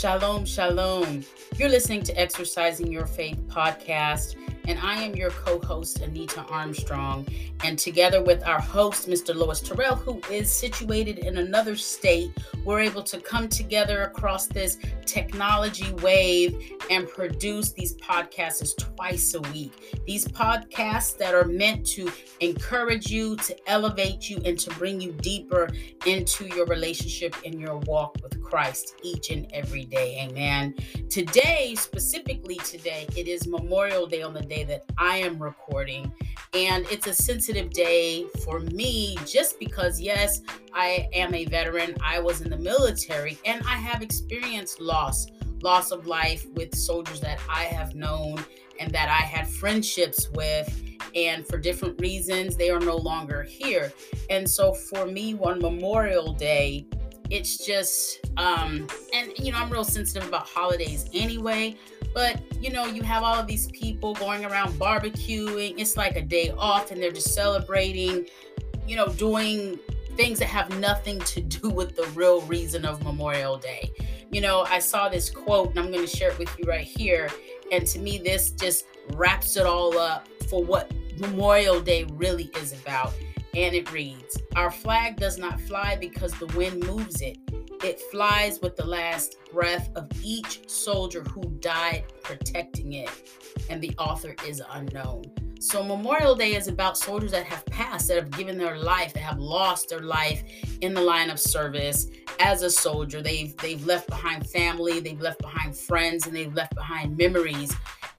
Shalom, shalom. You're listening to Exercising Your Faith podcast, and I am your co host, Anita Armstrong. And together with our host, Minister Deloise Terrell, who is situated in another state, we're able to come together across this technology wave and produce these podcasts twice a week. These podcasts that are meant to encourage you, to elevate you, and to bring you deeper into your relationship and your walk with Christ each and every day. Amen. Today, specifically today, it is Memorial Day on the day that I am recording. And it's a sensitive day for me just because, yes, I am a veteran. I was in the military and I have experienced loss, loss of life with soldiers that I have known and that I had friendships with. And for different reasons, they are no longer here. And so for me, on Memorial Day, it's just um and you know i'm real sensitive about holidays anyway but you know you have all of these people going around barbecuing. It's like a day off and they're just celebrating you know doing things that have nothing to do with the real reason of memorial day. You know i saw this quote and i'm going to share it with you right here. And to me this just wraps it all up for what memorial day really is about and it reads Our flag does not fly because the wind moves it. It flies with the last breath of each soldier who died protecting it. And the author is unknown. So, Memorial Day is about soldiers that have passed, that have given their life, that have lost their life in the line of service as a soldier. They've, they've left behind family, they've left behind friends, and they've left behind memories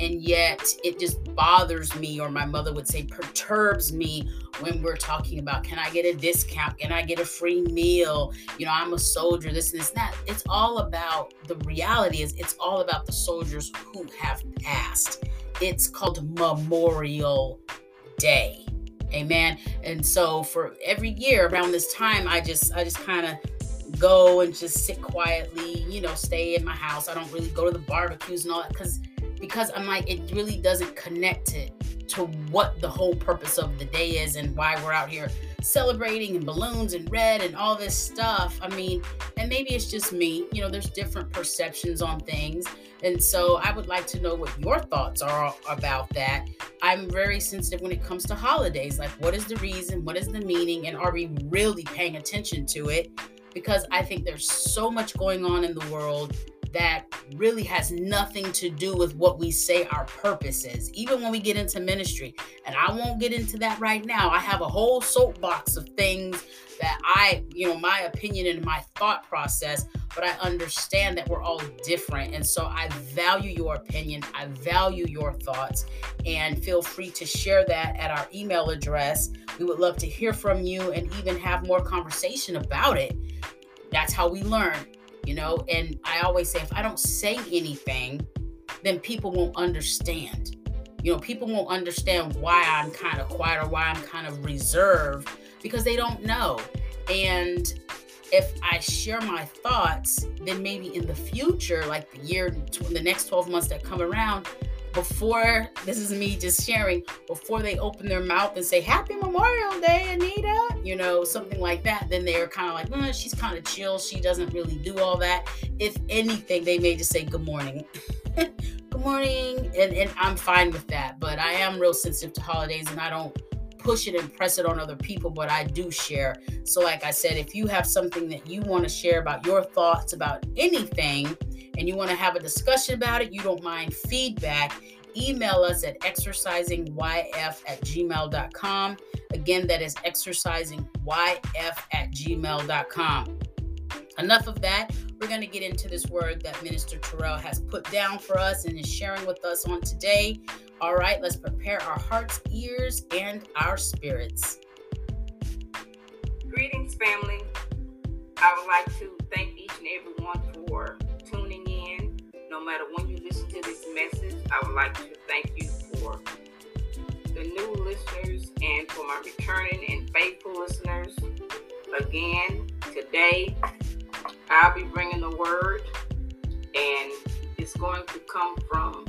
and yet it just bothers me or my mother would say perturbs me when we're talking about can i get a discount? Can i get a free meal? You know i'm a soldier this and this and that. It's all about the reality is it's all about the soldiers who have passed. It's called memorial day. Amen? And so for every year around this time i just i just kind of go and just sit quietly you know stay in my house. I don't really go to the barbecues and all that because because I'm like, it really doesn't connect it to what the whole purpose of the day is and why we're out here celebrating and balloons and red and all this stuff. I mean, and maybe it's just me, you know, there's different perceptions on things. And so I would like to know what your thoughts are about that. I'm very sensitive when it comes to holidays. Like, what is the reason? What is the meaning? And are we really paying attention to it? Because I think there's so much going on in the world that really has nothing to do with what we say our purpose is, even when we get into ministry. And I won't get into that right now. I have a whole soapbox of things that I, you know, my opinion and my thought process, but I understand that we're all different. And so I value your opinion, I value your thoughts, and feel free to share that at our email address. We would love to hear from you and even have more conversation about it. That's how we learn you know? And i always say if i don't say anything then people won't understand. You know people won't understand why i'm kind of quiet or why i'm kind of reserved because they don't know. And if i share my thoughts then maybe in the future like the year the next 12 months that come around before this is me just sharing before they open their mouth and say happy memorial day anita you know something like that then they're kind of like she's kind of chill. She doesn't really do all that. If anything they may just say good morning. Good morning and, and i'm fine with that but i am real sensitive to holidays and i don't push it and press it on other people, but I do share. So, like I said, if you have something that you want to share about your thoughts about anything, and you want to have a discussion about it, you don't mind feedback, email us at exercisingyf at gmail.com. Again, that is exercisingyf at gmail.com. Enough of that. We're going to get into this word that Minister Terrell has put down for us and is sharing with us on today. All right, let's prepare our hearts, ears, and our spirits. Greetings, family. I would like to thank each and every one for no matter when you listen to this message, I would like to thank you for the new listeners and for my returning and faithful listeners. Again, today I'll be bringing the word, and it's going to come from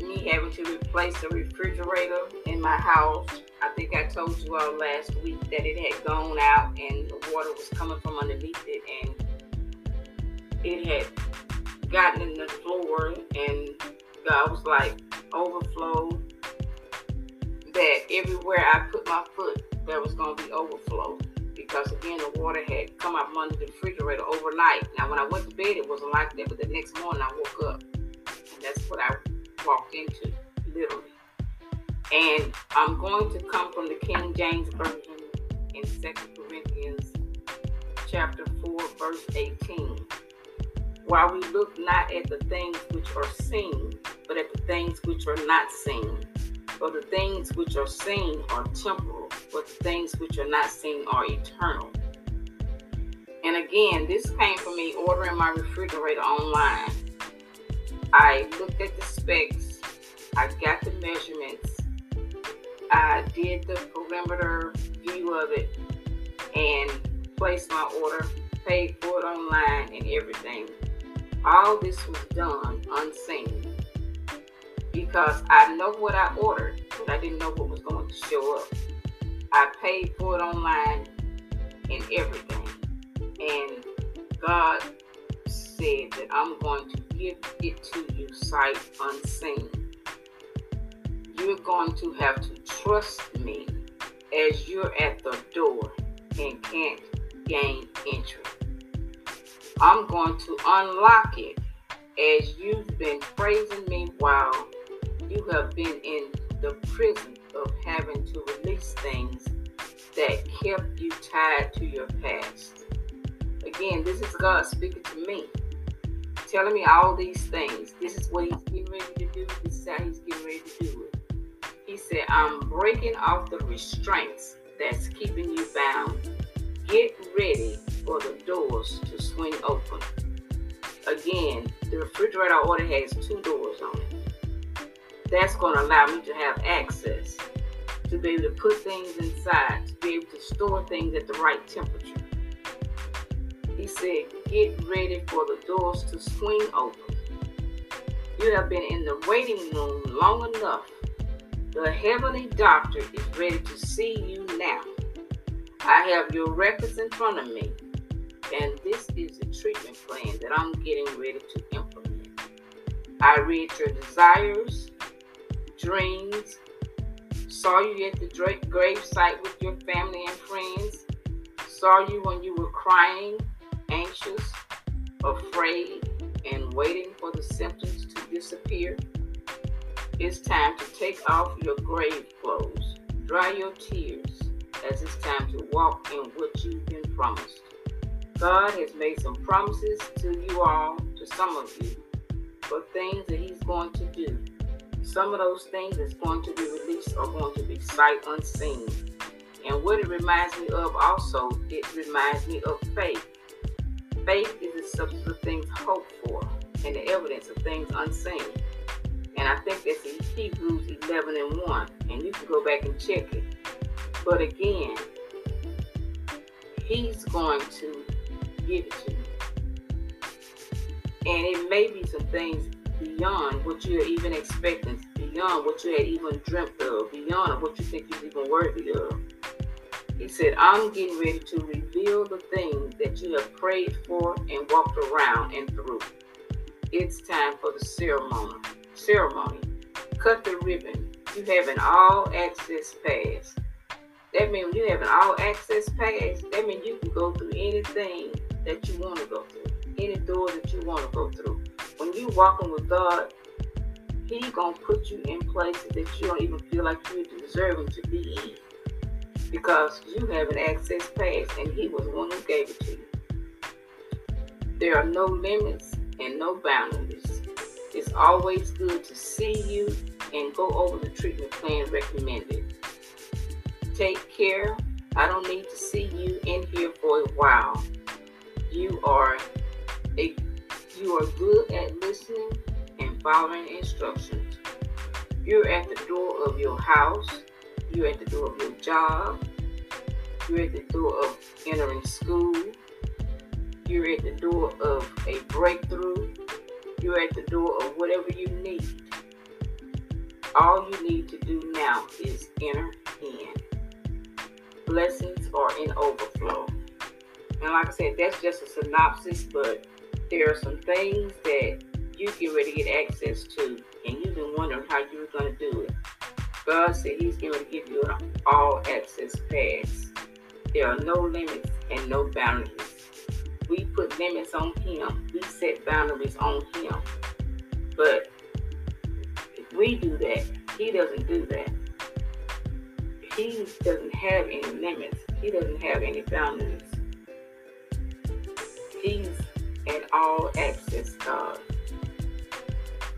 me having to replace the refrigerator in my house. I think I told you all last week that it had gone out and the water was coming from underneath it, and it had gotten in the floor and God was like overflow. That everywhere I put my foot, there was to be overflow because again the water had come out from under the refrigerator overnight. Now when I went to bed, it wasn't like that, but the next morning I woke up and that's what I walked into, literally. And I'm going to come from the King James Version in Second Corinthians chapter 4, verse 18. While we look not at the things which are seen, but at the things which are not seen. For the things which are seen are temporal, but the things which are not seen are eternal. And again, this came from me ordering my refrigerator online. I looked at the specs, I got the measurements, I did the perimeter view of it and placed my order, paid for it online and everything. All this was done unseen because I know what I ordered, but I didn't know what was going to show up. I paid for it online and everything. And God said that I'm going to give it to you sight unseen you're going to have to trust me as you're at the door and can't gain entry. I'm going to unlock it as you've been praising me while you have been in the prison of having to release things that kept you tied to your past. Again, this is God speaking to me, telling me all these things. This is what He's getting ready to do. This is how He's getting ready to do it. He said, I'm breaking off the restraints that's keeping you bound. Get ready for the doors to swing open. Again, the refrigerator I ordered has two doors on it. That's going to allow me to have access to be able to put things inside, to be able to store things at the right temperature. He said, Get ready for the doors to swing open. You have been in the waiting room long enough the heavenly doctor is ready to see you now. I have your records in front of me, and this is a treatment plan that I'm getting ready to implement. I read your desires, dreams, saw you at the grave site with your family and friends, saw you when you were crying, anxious, afraid, and waiting for the symptoms to disappear. It's time to take off your grave clothes, dry your tears, as it's time to walk in what you've been promised. God has made some promises to you all, to some of you, for things that He's going to do. Some of those things that's going to be released are going to be sight unseen. And what it reminds me of also, it reminds me of faith. Faith is the substance of things hoped for and the evidence of things unseen. And I think that's in Hebrews 11 and 1. And you can go back and check it. But again, he's going to give it to you. And it may be some things beyond what you're even expecting, beyond what you had even dreamt of, beyond what you think you're even worthy of. He said, I'm getting ready to reveal the things that you have prayed for and walked around and through. It's time for the ceremony ceremony. Cut the ribbon. You have an all access pass. That means you have an all access pass. That means you can go through anything that you want to go through, any door that you want to go through. When you walking with God, He gonna put you in places that you don't even feel like you deserve to be in, because you have an access pass, and He was the one who gave it to you. There are no limits and no boundaries. It's always good to see you and go over the treatment plan recommended. Take care. I don't need to see you in here for a while. You are a you are good at listening and following instructions. You're at the door of your house. You're at the door of your job. You're at the door of entering school. You're at the door of a breakthrough. You're at the door of whatever you need. All you need to do now is enter in. Blessings are in overflow. And like I said, that's just a synopsis, but there are some things that you get ready to get access to, and you've been wondering how you were going to do it. God said He's going to give you an all access pass. There are no limits and no boundaries. We put limits on Him, we set boundaries on Him. But if we do that, He doesn't do that. He doesn't have any limits, He doesn't have any boundaries. He's an all access God.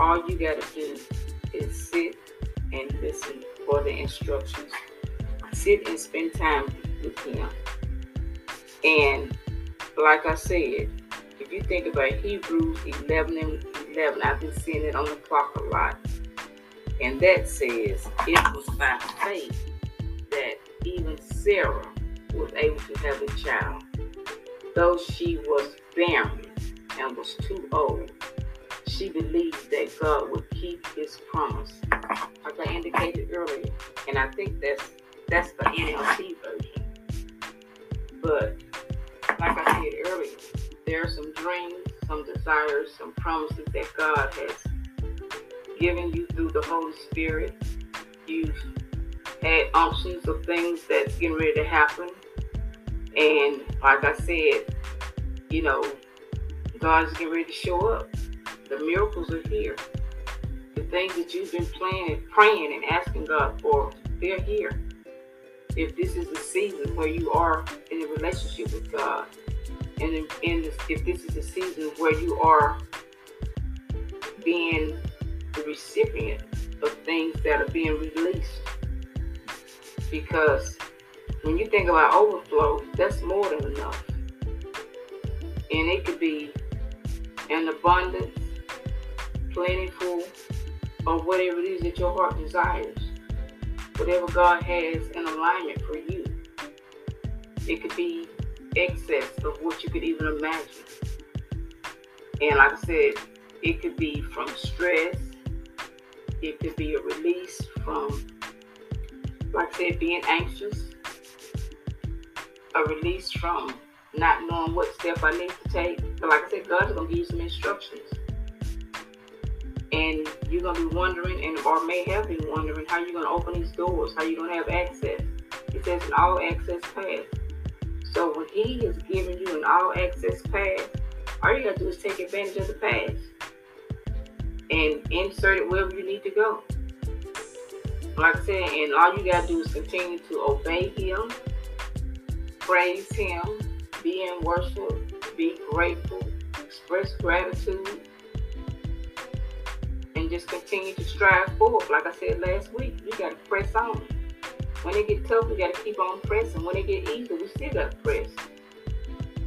All you got to do is sit and listen for the instructions. Sit and spend time with Him. And like I said, if you think about Hebrews 11 and 11, I've been seeing it on the clock a lot. And that says it was by faith Sarah was able to have a child, though she was barren and was too old she believed that God would keep his promise. Like I indicated earlier. And I think that's that's the NLT version. But like I said earlier, there are some dreams, some desires, some promises that God has given you through the Holy Spirit. You've had options of things that's getting ready to happen. And like I said, you know, God's getting ready to show up. The miracles are here. The things that you've been planning, praying, and asking God for, they're here. If this is a season where you are in a relationship with God, and in, in this, if this is a season where you are being the recipient of things that are being released, because when you think about overflow, that's more than enough. And it could be an abundance, plentiful, or whatever it is that your heart desires. Whatever God has in alignment for you. It could be excess of what you could even imagine. And like I said, it could be from stress. It could be a release from, like I said, being anxious. A release from not knowing what step I need to take. But like I said, God's gonna give you some instructions and you're gonna be wondering, and or may have been wondering how you're gonna open these doors, how you're gonna have access. It says an all access pass. So when He is giving you an all access pass, all you gotta do is take advantage of the pass and insert it wherever you need to go. Like I said, and all you gotta do is continue to obey Him, praise Him, be in worship, be grateful, express gratitude and just continue to strive forward. Like I said last week, you got to press on. When it get tough, we got to keep on pressing. When it get easier, we still got to press.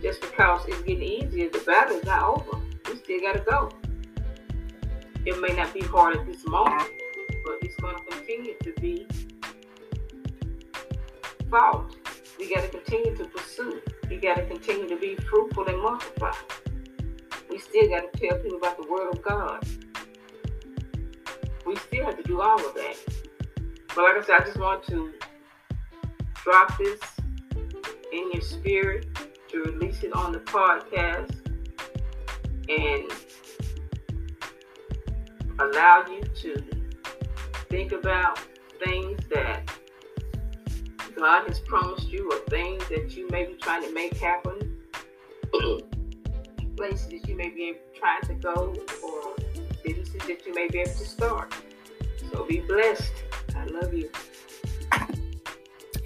Just because it's getting easier, the battle is not over. We still got to go. It may not be hard at this moment, but it's going to continue to be fought. We got to continue to pursue. We got to continue to be fruitful and multiply. We still got to tell people about the Word of God we still have to do all of that. But like I said, I just want to drop this in your spirit to release it on the podcast and allow you to think about things that God has promised you or things that you may be trying to make happen, places that you may be trying to go or businesses that you may be able to start. So be blessed. I love you.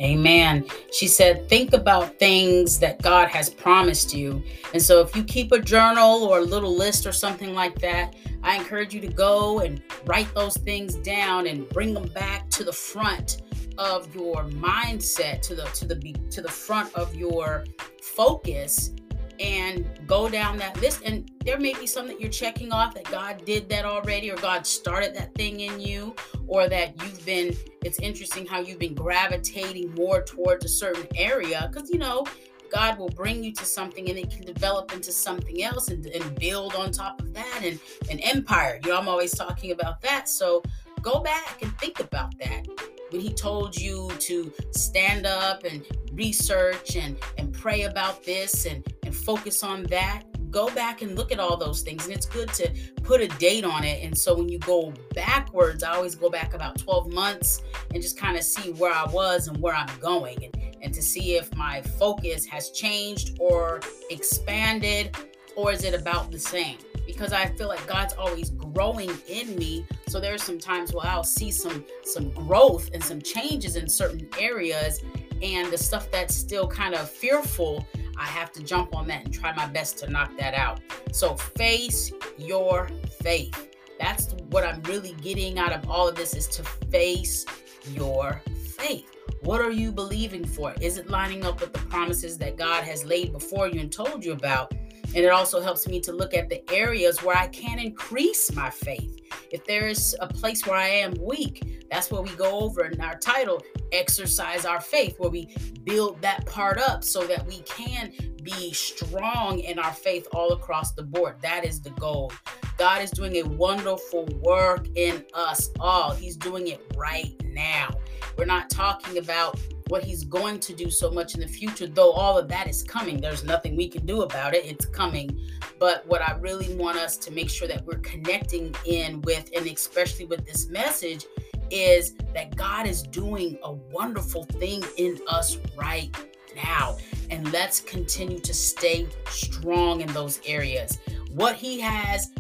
Amen. She said, think about things that God has promised you. And so, if you keep a journal or a little list or something like that, I encourage you to go and write those things down and bring them back to the front of your mindset, to the to the to the front of your focus and go down that list. And there may be some that you're checking off that God did that already, or God started that thing in you, or that you've been, it's interesting how you've been gravitating more towards a certain area. Because, you know, God will bring you to something and it can develop into something else and, and build on top of that and an empire. You know, I'm always talking about that. So go back and think about that when he told you to stand up and research and and pray about this and and focus on that go back and look at all those things. And it's good to put a date on it. And so when you go backwards, I always go back about 12 months and just kind of see where I was and where I'm going and, and to see if my focus has changed or expanded or is it about the same? Because I feel like God's always growing in me. So there's some times where I'll see some some growth and some changes in certain areas and the stuff that's still kind of fearful I have to jump on that and try my best to knock that out. So face your faith. That's what I'm really getting out of all of this is to face your faith. What are you believing for? Is it lining up with the promises that God has laid before you and told you about? And it also helps me to look at the areas where I can increase my faith. If there is a place where I am weak, that's what we go over in our title, Exercise Our Faith, where we build that part up so that we can be strong in our faith all across the board. That is the goal. God is doing a wonderful work in us all. He's doing it right now. We're not talking about what he's going to do so much in the future, though all of that is coming. There's nothing we can do about it. It's coming. But what I really want us to make sure that we're connecting in with, and especially with this message, is that God is doing a wonderful thing in us right now. And let's continue to stay strong in those areas. What he has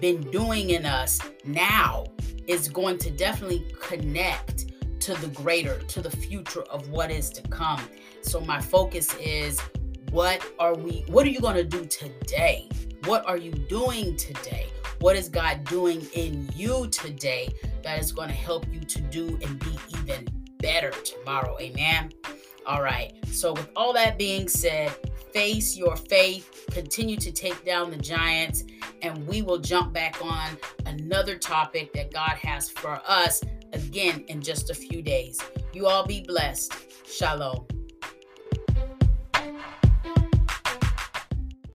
been doing in us now is going to definitely connect to the greater, to the future of what is to come. So my focus is what are we what are you going to do today? What are you doing today? What is God doing in you today that is going to help you to do and be even better tomorrow? Amen. All right. So with all that being said, face your faith, continue to take down the giants, and we will jump back on another topic that God has for us again in just a few days. You all be blessed. Shalom.